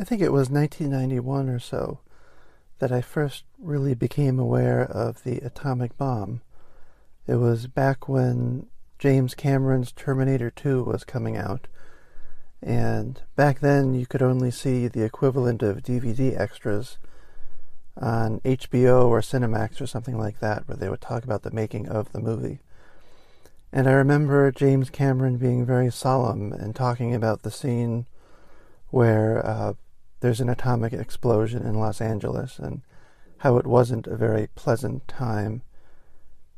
I think it was 1991 or so that I first really became aware of the atomic bomb. It was back when James Cameron's Terminator 2 was coming out. And back then, you could only see the equivalent of DVD extras on HBO or Cinemax or something like that, where they would talk about the making of the movie. And I remember James Cameron being very solemn and talking about the scene where uh, there's an atomic explosion in Los Angeles and how it wasn't a very pleasant time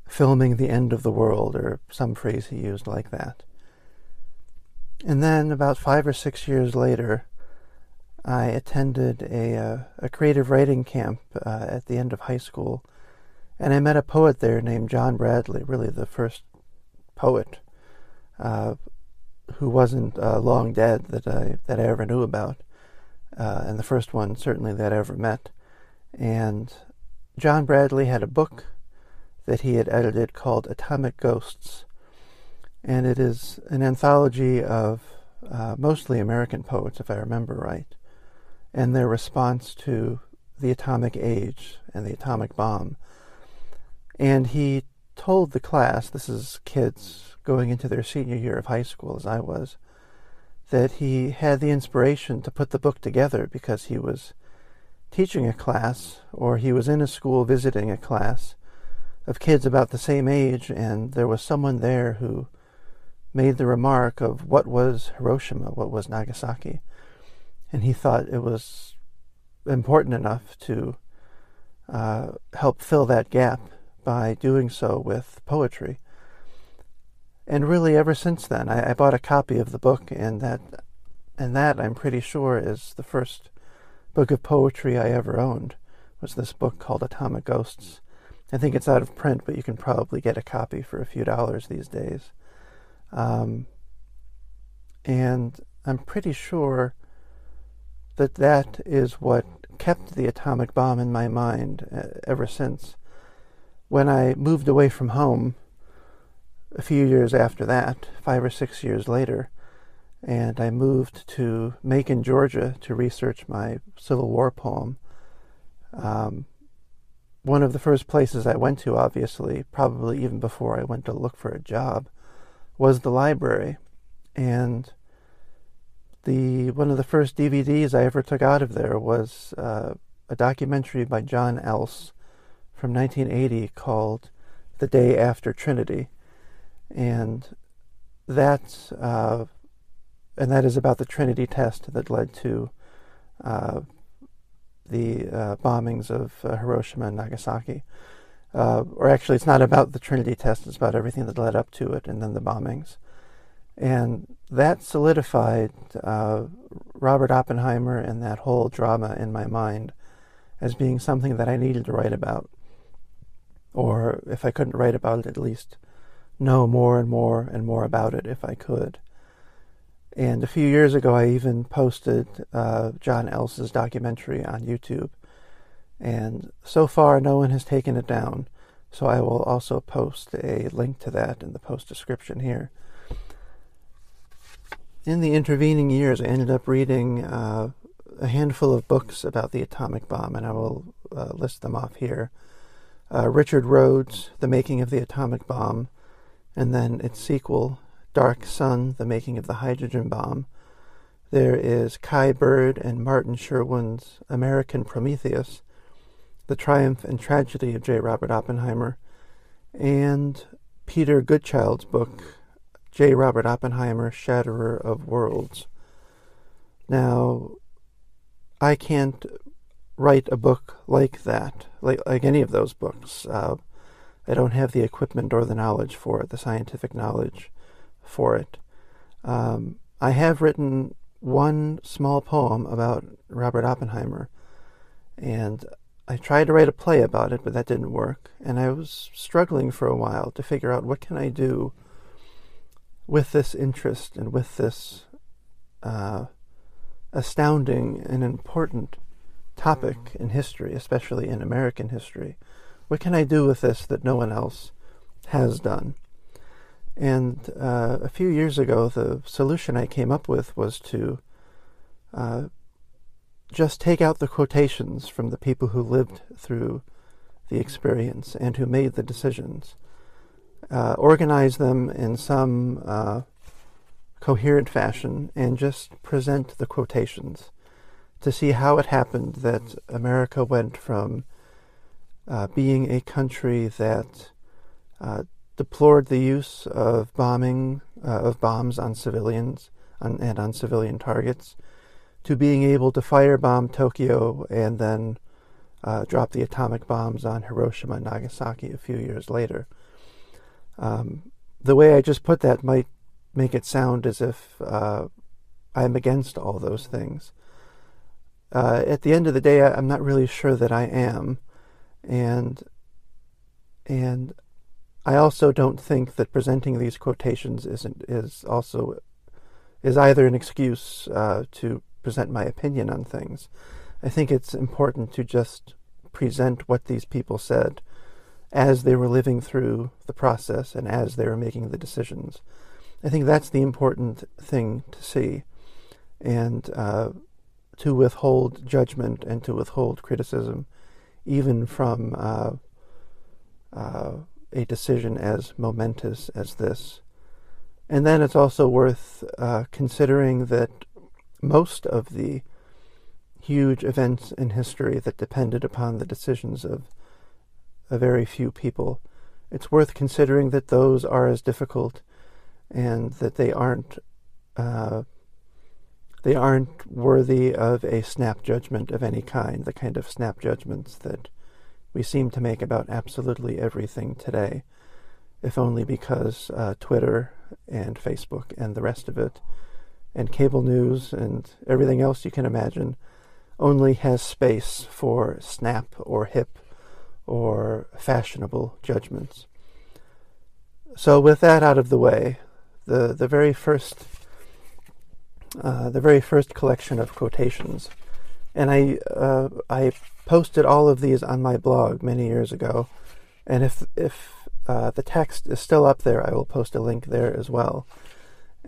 filming the end of the world, or some phrase he used like that. And then, about five or six years later, I attended a, uh, a creative writing camp uh, at the end of high school, and I met a poet there named John Bradley, really the first poet uh, who wasn't uh, long dead that I that I ever knew about uh, and the first one certainly that I ever met. And John Bradley had a book that he had edited called Atomic Ghosts, and it is an anthology of uh, mostly American poets, if I remember right, and their response to the atomic age and the atomic bomb. And he told the class, this is kids going into their senior year of high school, as I was, that he had the inspiration to put the book together because he was teaching a class or he was in a school visiting a class of kids about the same age and there was someone there who made the remark of what was Hiroshima, what was Nagasaki. And he thought it was important enough to uh, help fill that gap by doing so with poetry and really ever since then, I, I, bought a copy of the book, and that, and that I'm pretty sure is the first book of poetry I ever owned. Was this book called Atomic Ghosts? I think it's out of print, but you can probably get a copy for a few dollars these days. Um, and I'm pretty sure that that is what kept the atomic bomb in my mind uh, ever since. When I moved away from home a few years after that, five or six years later, and I moved to Macon, Georgia to research my Civil War poem. Um, one of the first places I went to, obviously, probably even before I went to look for a job, was the library. And the one of the first DVDs I ever took out of there was uh, a documentary by Jon Else from 1980 called The Day After Trinity and that uh, and that is about the Trinity test that led to uh, the uh, bombings of uh, Hiroshima and Nagasaki. Uh, or actually, it's not about the Trinity test; it's about everything that led up to it, and then the bombings. And that solidified uh, Robert Oppenheimer and that whole drama in my mind as being something that I needed to write about, or if I couldn't write about it, at least know more and more and more about it if I could. And a few years ago, I even posted uh, Jon Else's documentary on YouTube. And so far, no one has taken it down. So I will also post a link to that in the post description here. In the intervening years, I ended up reading uh, a handful of books about the atomic bomb, and I will uh, list them off here. Uh, Richard Rhodes, The Making of the Atomic Bomb, and then its sequel, Dark Sun, The Making of the Hydrogen Bomb. There is Kai Bird and Martin Sherwin's American Prometheus, The Triumph and Tragedy of J. Robert Oppenheimer, and Peter Goodchild's book, J. Robert Oppenheimer, Shatterer of Worlds. Now, I can't write a book like that, like, like any of those books. Uh, I don't have the equipment or the knowledge for it, the scientific knowledge for it. Um, I have written one small poem about Robert Oppenheimer, and I tried to write a play about it, but that didn't work. And I was struggling for a while to figure out what can I do with this interest and with this uh, astounding and important topic in history, especially in American history. What can I do with this that no one else has done? And uh, a few years ago, the solution I came up with was to uh, just take out the quotations from the people who lived through the experience and who made the decisions, uh, organize them in some uh, coherent fashion, and just present the quotations to see how it happened that America went from uh, being a country that uh, deplored the use of bombing uh, of bombs on civilians on, and on civilian targets to being able to firebomb Tokyo and then uh, drop the atomic bombs on Hiroshima and Nagasaki a few years later. Um, the way I just put that might make it sound as if I'm against all those things. Uh, at the end of the day, I, I'm not really sure that I am, and and I also don't think that presenting these quotations isn't is also is either an excuse uh, to present my opinion on things. I think it's important to just present what these people said as they were living through the process and as they were making the decisions. I think that's the important thing to see and uh, to withhold judgment and to withhold criticism, even from uh, uh, a decision as momentous as this. And then it's also worth uh, considering that most of the huge events in history that depended upon the decisions of a very few people, it's worth considering that those are as difficult and that they aren't uh, they aren't worthy of a snap judgment of any kind, the kind of snap judgments that we seem to make about absolutely everything today, if only because uh, Twitter and Facebook and the rest of it and cable news and everything else you can imagine only has space for snap or hip or fashionable judgments. So, with that out of the way, the, the very first uh, the very first collection of quotations, and I uh, I posted all of these on my blog many years ago, and if if uh, the text is still up there, I will post a link there as well.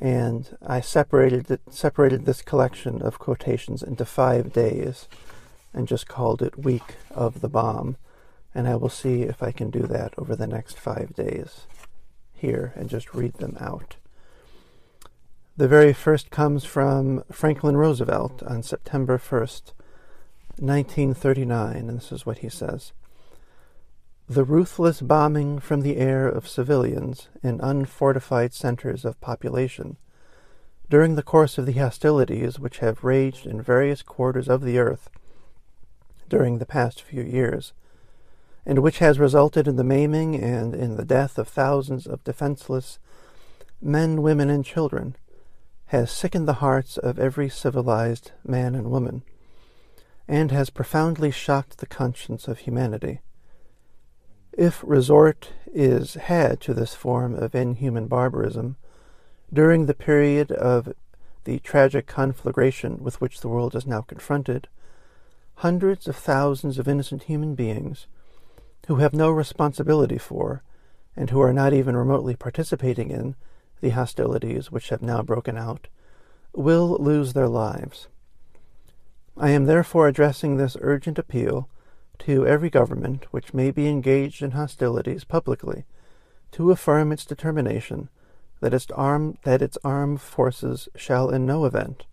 And I separated it, separated this collection of quotations into five days, and just called it Week of the Bomb, and I will see if I can do that over the next five days here and just read them out. The very first comes from Franklin Roosevelt on September 1st, 1939, and this is what he says. The ruthless bombing from the air of civilians in unfortified centers of population during the course of the hostilities which have raged in various quarters of the earth during the past few years, and which has resulted in the maiming and in the death of thousands of defenseless men, women, and children, has sickened the hearts of every civilized man and woman, and has profoundly shocked the conscience of humanity. If resort is had to this form of inhuman barbarism, during the period of the tragic conflagration with which the world is now confronted, hundreds of thousands of innocent human beings, who have no responsibility for, and who are not even remotely participating in, the hostilities which have now broken out, will lose their lives. I am therefore addressing this urgent appeal to every government which may be engaged in hostilities publicly to affirm its determination that its, arm, that its armed forces shall in no event,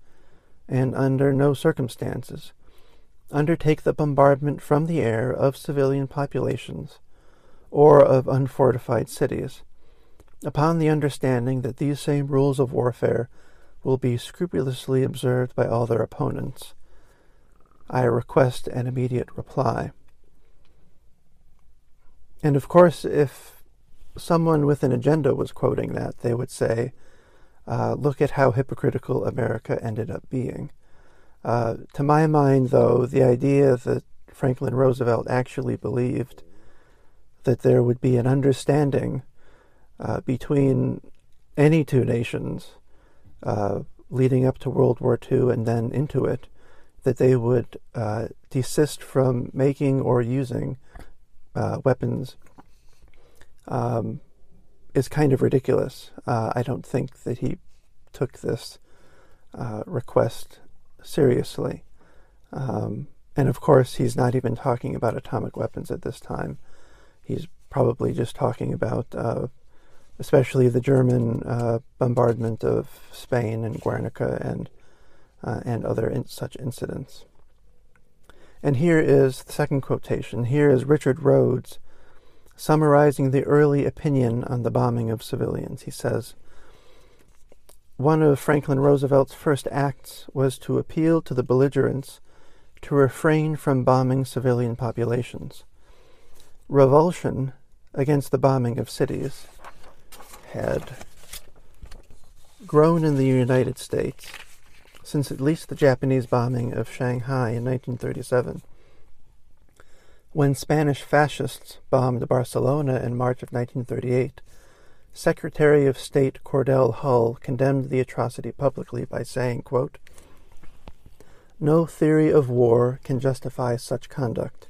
and under no circumstances, undertake the bombardment from the air of civilian populations or of unfortified cities, upon the understanding that these same rules of warfare will be scrupulously observed by all their opponents. I request an immediate reply. And of course, if someone with an agenda was quoting that, they would say, uh, look at how hypocritical America ended up being. Uh, to my mind, though, the idea that Franklin Roosevelt actually believed that there would be an understanding uh, between any two nations uh, leading up to World War II and then into it, that they would uh, desist from making or using uh, weapons um, is kind of ridiculous. Uh, I don't think that he took this uh, request seriously. Um, and of course, he's not even talking about atomic weapons at this time. He's probably just talking about, uh, especially the German uh, bombardment of Spain and Guernica and uh, and other in such incidents. And here is the second quotation. Here is Richard Rhodes summarizing the early opinion on the bombing of civilians. He says, One of Franklin Roosevelt's first acts was to appeal to the belligerents to refrain from bombing civilian populations. Revulsion against the bombing of cities had grown in the United States since at least the Japanese bombing of Shanghai in 1937. When Spanish fascists bombed Barcelona in March of 1938, Secretary of State Cordell Hull condemned the atrocity publicly by saying, quote, No theory of war can justify such conduct.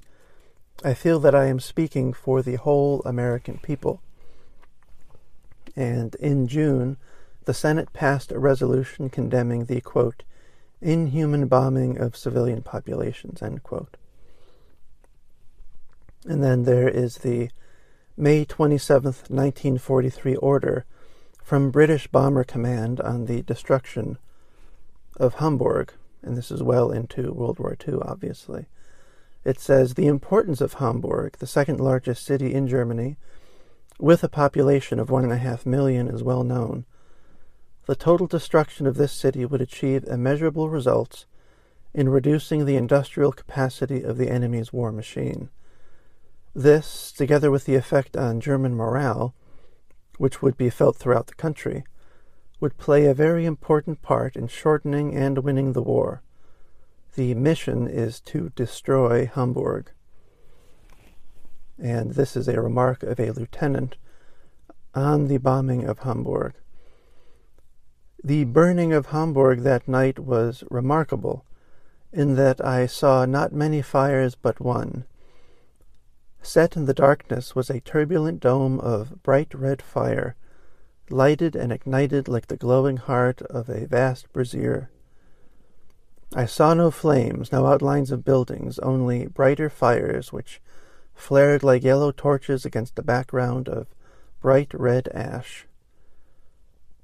I feel that I am speaking for the whole American people. And in June, the Senate passed a resolution condemning the, quote, inhuman bombing of civilian populations, end quote. And then there is the May 27th, 1943 order from British Bomber Command on the destruction of Hamburg, and this is well into World War II, obviously. It says the importance of Hamburg, the second largest city in Germany, with a population of one and a half million, is well known. The total destruction of this city would achieve immeasurable results in reducing the industrial capacity of the enemy's war machine. This, together with the effect on German morale, which would be felt throughout the country, would play a very important part in shortening and winning the war. The mission is to destroy Hamburg. And this is a remark of a lieutenant on the bombing of Hamburg. The burning of Hamburg that night was remarkable, in that I saw not many fires but one. Set in the darkness was a turbulent dome of bright red fire, lighted and ignited like the glowing heart of a vast brazier. I saw no flames, no outlines of buildings, only brighter fires which flared like yellow torches against a background of bright red ash.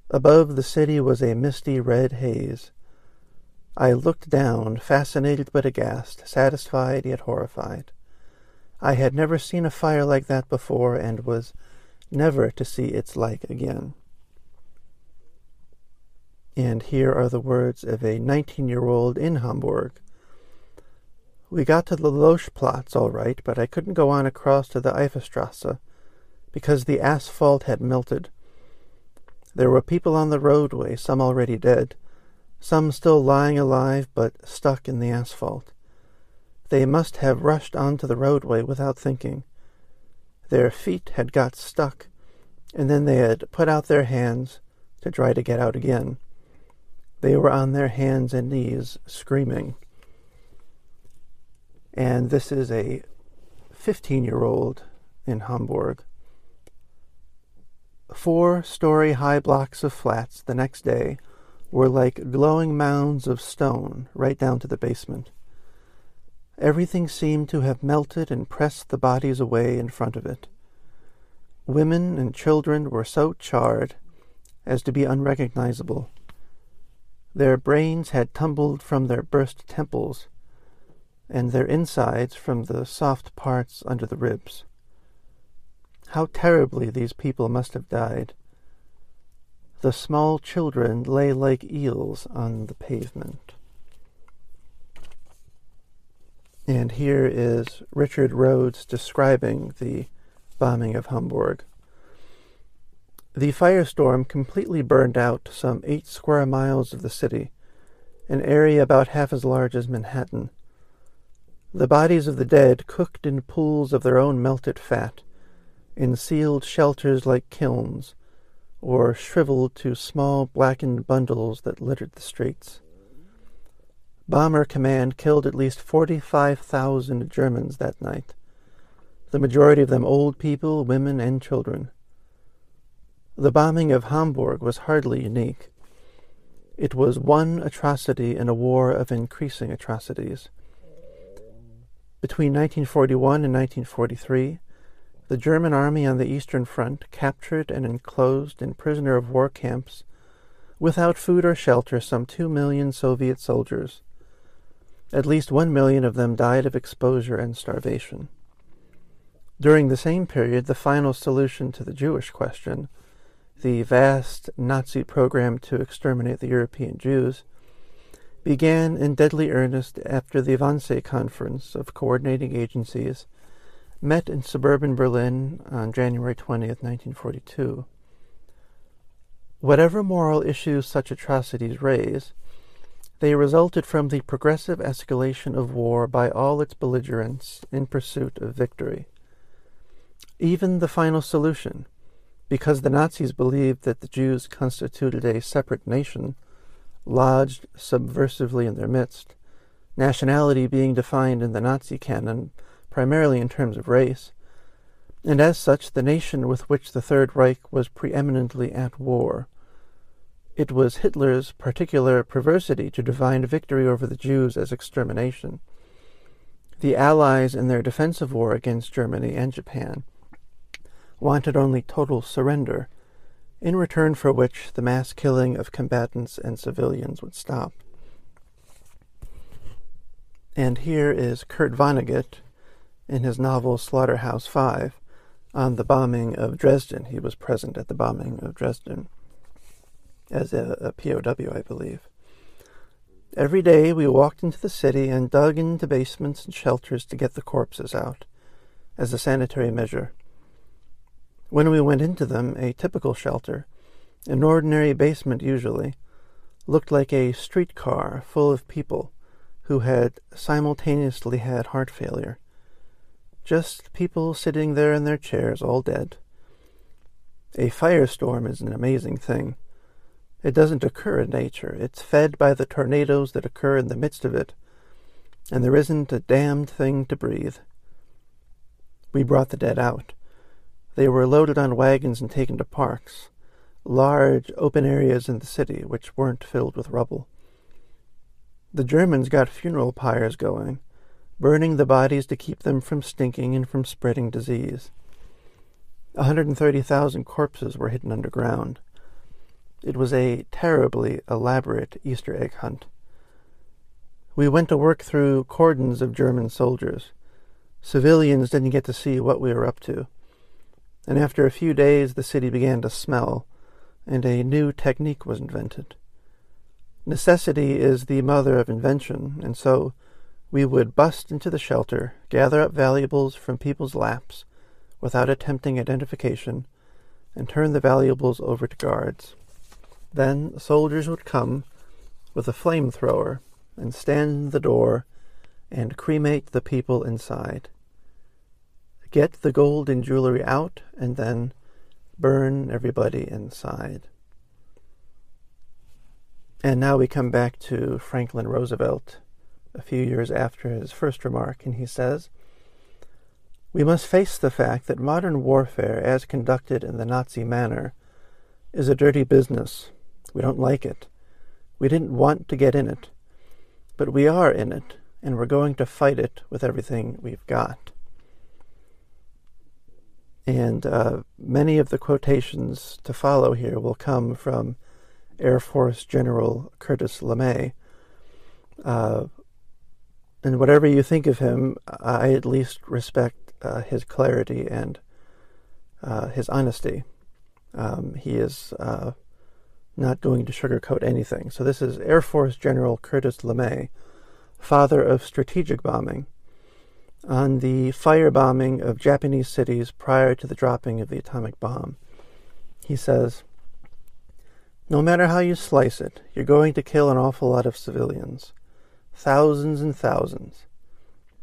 Above the city was a misty red haze. I looked down, fascinated but aghast, satisfied yet horrified. I had never seen a fire like that before, and was never to see its like again. And here are the words of a nineteen year old in Hamburg. We got to the Loschplatz all right, but I couldn't go on across to the Eiffelstrasse because the asphalt had melted there were people on the roadway, some already dead, some still lying alive but stuck in the asphalt. They must have rushed onto the roadway without thinking. Their feet had got stuck, and then they had put out their hands to try to get out again. They were on their hands and knees, screaming. And this is a 15 year old in Hamburg Four story high blocks of flats the next day were like glowing mounds of stone right down to the basement. Everything seemed to have melted and pressed the bodies away in front of it. Women and children were so charred as to be unrecognizable. Their brains had tumbled from their burst temples, and their insides from the soft parts under the ribs. How terribly these people must have died. The small children lay like eels on the pavement. And here is Richard Rhodes describing the bombing of Hamburg. The firestorm completely burned out some eight square miles of the city, an area about half as large as Manhattan. The bodies of the dead cooked in pools of their own melted fat, in sealed shelters like kilns, or shriveled to small blackened bundles that littered the streets. Bomber Command killed at least 45,000 Germans that night, the majority of them old people, women, and children. The bombing of Hamburg was hardly unique. It was one atrocity in a war of increasing atrocities. Between 1941 and 1943, the German army on the Eastern Front captured and enclosed in prisoner of war camps, without food or shelter, some two million Soviet soldiers. At least one million of them died of exposure and starvation. During the same period, the final solution to the Jewish question the vast Nazi program to exterminate the European Jews, began in deadly earnest after the Wannsee Conference of Coordinating Agencies met in suburban Berlin on January 20th, 1942. Whatever moral issues such atrocities raise, they resulted from the progressive escalation of war by all its belligerents in pursuit of victory. Even the final solution, because the Nazis believed that the Jews constituted a separate nation, lodged subversively in their midst, nationality being defined in the Nazi canon primarily in terms of race, and as such the nation with which the Third Reich was preeminently at war. It was Hitler's particular perversity to define victory over the Jews as extermination. The Allies, in their defensive war against Germany and Japan, wanted only total surrender, in return for which the mass killing of combatants and civilians would stop. And here is Kurt Vonnegut in his novel Slaughterhouse Five on the bombing of Dresden. He was present at the bombing of Dresden as a, a POW, I believe. Every day we walked into the city and dug into basements and shelters to get the corpses out as a sanitary measure. When we went into them, a typical shelter, an ordinary basement usually, looked like a streetcar full of people who had simultaneously had heart failure. Just people sitting there in their chairs, all dead. A firestorm is an amazing thing. It doesn't occur in nature. It's fed by the tornadoes that occur in the midst of it, and there isn't a damned thing to breathe. We brought the dead out. They were loaded on wagons and taken to parks, large open areas in the city which weren't filled with rubble. The Germans got funeral pyres going, burning the bodies to keep them from stinking and from spreading disease. 130,000 corpses were hidden underground. It was a terribly elaborate Easter egg hunt. We went to work through cordons of German soldiers. Civilians didn't get to see what we were up to and after a few days the city began to smell, and a new technique was invented. Necessity is the mother of invention, and so we would bust into the shelter, gather up valuables from people's laps without attempting identification, and turn the valuables over to guards. Then soldiers would come with a flamethrower and stand in the door and cremate the people inside get the gold and jewelry out and then burn everybody inside. And now we come back to Franklin Roosevelt a few years after his first remark, and he says, We must face the fact that modern warfare, as conducted in the Nazi manner, is a dirty business. We don't like it. We didn't want to get in it. But we are in it, and we're going to fight it with everything we've got. And uh, many of the quotations to follow here will come from Air Force General Curtis LeMay. Uh, and whatever you think of him, I at least respect uh, his clarity and uh, his honesty. Um, he is uh, not going to sugarcoat anything. So this is Air Force General Curtis LeMay, father of strategic bombing on the firebombing of Japanese cities prior to the dropping of the atomic bomb. He says, No matter how you slice it, you're going to kill an awful lot of civilians. Thousands and thousands.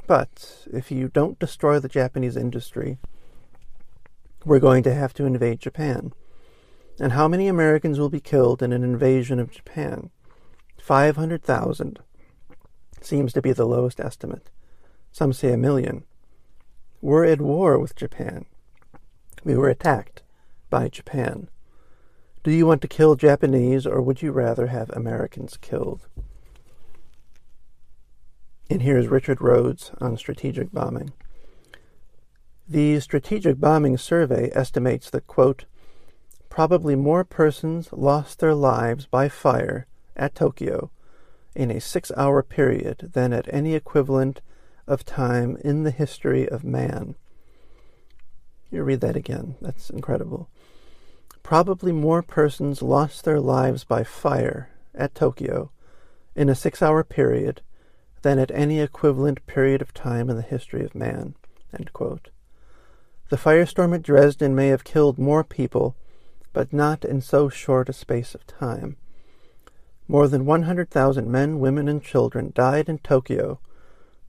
But if you don't destroy the Japanese industry, we're going to have to invade Japan. And how many Americans will be killed in an invasion of Japan? 500,000 seems to be the lowest estimate. Some say a million. We're at war with Japan. We were attacked by Japan. Do you want to kill Japanese or would you rather have Americans killed? And here's Richard Rhodes on strategic bombing. The Strategic Bombing Survey estimates that, quote, probably more persons lost their lives by fire at Tokyo in a six hour period than at any equivalent of time in the history of man. You read that again. That's incredible. Probably more persons lost their lives by fire at Tokyo in a six hour period than at any equivalent period of time in the history of man. The firestorm at Dresden may have killed more people, but not in so short a space of time. More than 100,000 men, women, and children died in Tokyo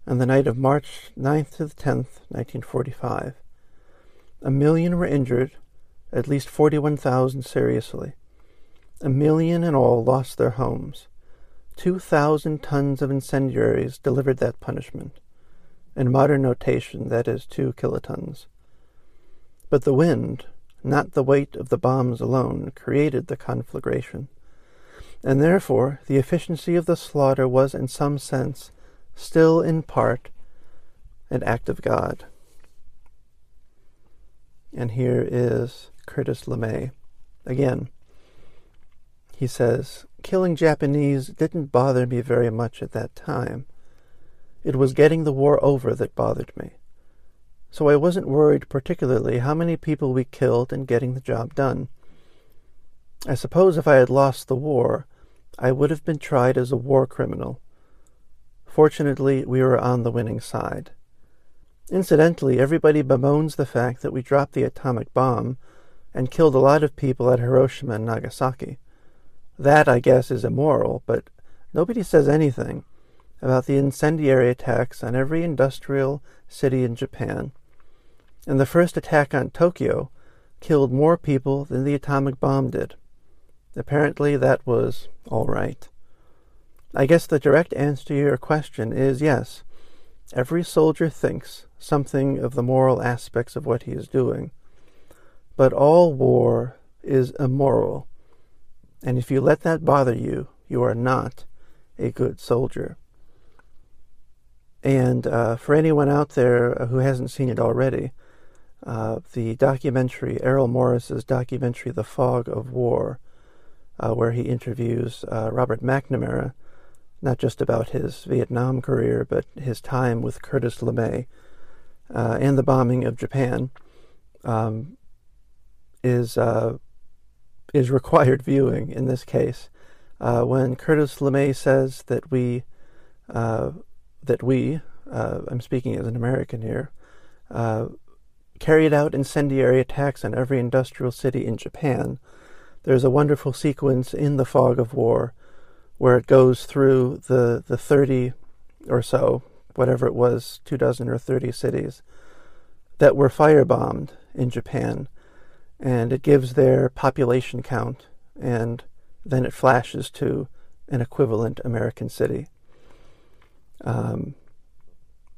on the night of March 9th to the 10th, 1945. A million were injured, at least 41,000 seriously. A million in all lost their homes. 2,000 tons of incendiaries delivered that punishment. In modern notation, that is 2 kilotons. But the wind, not the weight of the bombs alone, created the conflagration and therefore the efficiency of the slaughter was in some sense still in part an act of God. And here is Curtis LeMay. Again, he says, Killing Japanese didn't bother me very much at that time. It was getting the war over that bothered me. So I wasn't worried particularly how many people we killed in getting the job done. I suppose if I had lost the war, I would have been tried as a war criminal. Fortunately, we were on the winning side. Incidentally, everybody bemoans the fact that we dropped the atomic bomb and killed a lot of people at Hiroshima and Nagasaki. That, I guess, is immoral, but nobody says anything about the incendiary attacks on every industrial city in Japan. And the first attack on Tokyo killed more people than the atomic bomb did. Apparently, that was all right. I guess the direct answer to your question is yes. Every soldier thinks something of the moral aspects of what he is doing. But all war is immoral. And if you let that bother you, you are not a good soldier. And uh, for anyone out there who hasn't seen it already, uh, the documentary, Errol Morris's documentary, The Fog of War, uh, where he interviews uh, Robert McNamara, not just about his Vietnam career, but his time with Curtis LeMay uh, and the bombing of Japan, um, is uh, is required viewing in this case. Uh, when Curtis LeMay says that we uh, that we I'm speaking as an American here carried out incendiary attacks on every industrial city in Japan there's a wonderful sequence in the fog of war where it goes through the, the 30 or so, whatever it was, two dozen or 30 cities that were firebombed in Japan. And it gives their population count, and then it flashes to an equivalent American city. Um,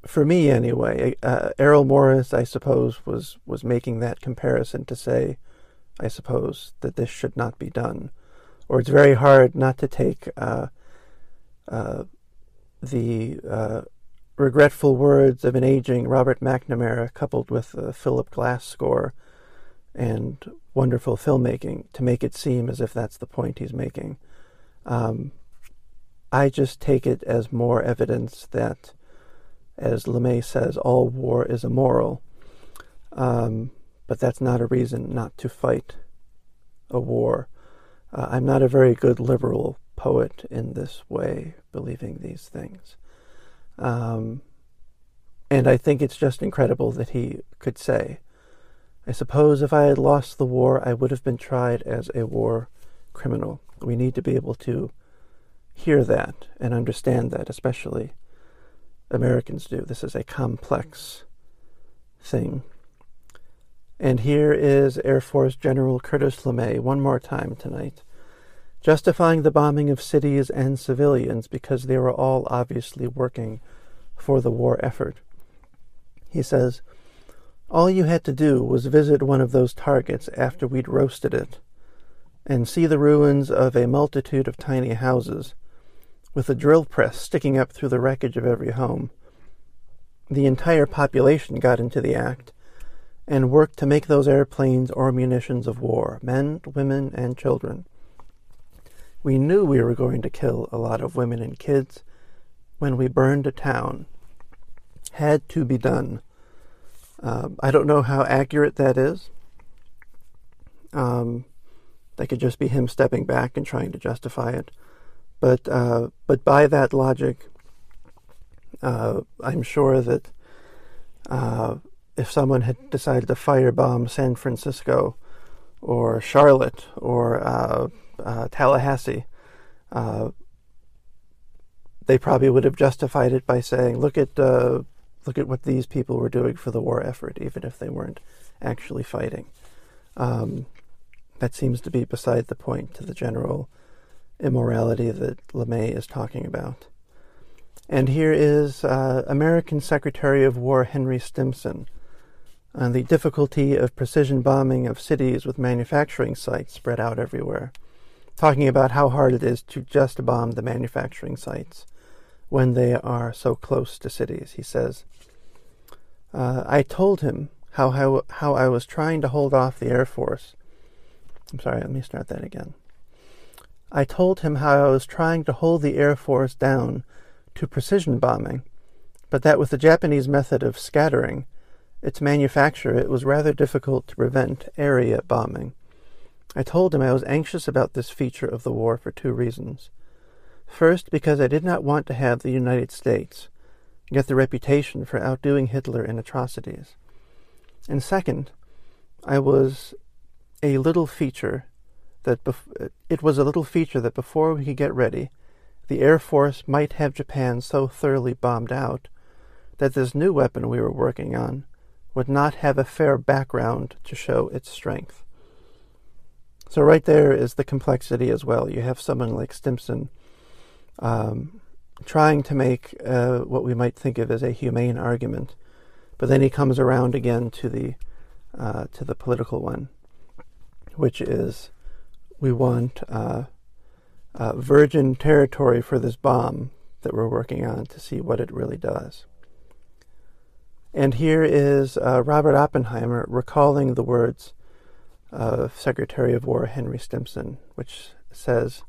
for me, anyway, uh, Errol Morris, I suppose, was, was making that comparison to say, I suppose, that this should not be done. Or it's very hard not to take uh, uh, the uh, regretful words of an aging Robert McNamara coupled with a Philip Glass score and wonderful filmmaking to make it seem as if that's the point he's making. Um, I just take it as more evidence that, as LeMay says, all war is immoral. Um, but that's not a reason not to fight a war. Uh, I'm not a very good liberal poet in this way, believing these things. Um, and I think it's just incredible that he could say I suppose if I had lost the war, I would have been tried as a war criminal. We need to be able to hear that and understand that, especially Americans do. This is a complex thing. And here is Air Force General Curtis LeMay one more time tonight, justifying the bombing of cities and civilians because they were all obviously working for the war effort. He says, All you had to do was visit one of those targets after we'd roasted it and see the ruins of a multitude of tiny houses, with a drill press sticking up through the wreckage of every home. The entire population got into the act and worked to make those airplanes or munitions of war, men, women, and children. We knew we were going to kill a lot of women and kids when we burned a town. Had to be done. Um, I don't know how accurate that is. Um, that could just be him stepping back and trying to justify it. But uh, but by that logic, uh, I'm sure that uh, if someone had decided to firebomb San Francisco or Charlotte or uh, uh, Tallahassee, uh, they probably would have justified it by saying, "Look at look at what these people were doing for the war effort, even if they weren't actually fighting." Um, that seems to be beside the point to the general immorality that LeMay is talking about. And here is uh, American Secretary of War Henry Stimson on the difficulty of precision bombing of cities with manufacturing sites spread out everywhere, talking about how hard it is to just bomb the manufacturing sites when they are so close to cities. He says, uh, I told him how, how, how I was trying to hold off the Air Force I'm sorry, let me start that again. I told him how I was trying to hold the Air Force down to precision bombing, but that with the Japanese method of scattering its manufacture, it was rather difficult to prevent area bombing. I told him I was anxious about this feature of the war for two reasons. First, because I did not want to have the United States get the reputation for outdoing Hitler in atrocities. And second, I was a little feature that bef- it was a little feature that before we could get ready, the Air Force might have Japan so thoroughly bombed out that this new weapon we were working on would not have a fair background to show its strength. So, right there is the complexity as well. You have someone like Stimson um, trying to make uh, what we might think of as a humane argument, but then he comes around again to the uh, to the political one which is we want uh, uh, virgin territory for this bomb that we're working on to see what it really does. And here is uh, Robert Oppenheimer recalling the words of Secretary of War Henry Stimson, which says,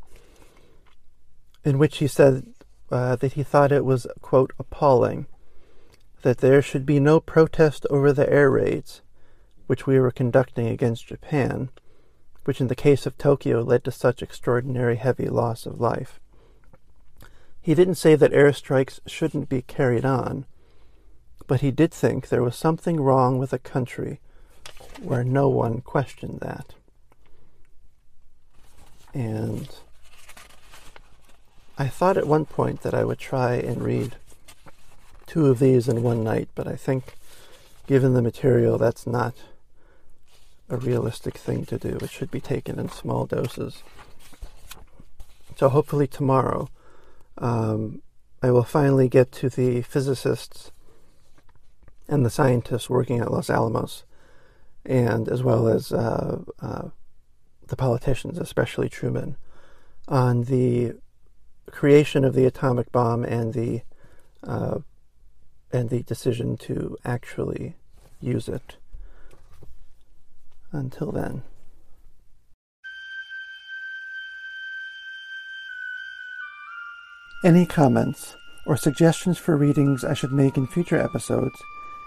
in which he said uh, that he thought it was, quote, appalling that there should be no protest over the air raids which we were conducting against Japan which in the case of Tokyo led to such extraordinary heavy loss of life. He didn't say that airstrikes shouldn't be carried on, but he did think there was something wrong with a country where no one questioned that. And I thought at one point that I would try and read two of these in one night, but I think given the material, that's not a realistic thing to do. It should be taken in small doses. So hopefully tomorrow, um, I will finally get to the physicists and the scientists working at Los Alamos, and as well as uh, uh, the politicians, especially Truman, on the creation of the atomic bomb and the uh, and the decision to actually use it. Until then. Any comments or suggestions for readings I should make in future episodes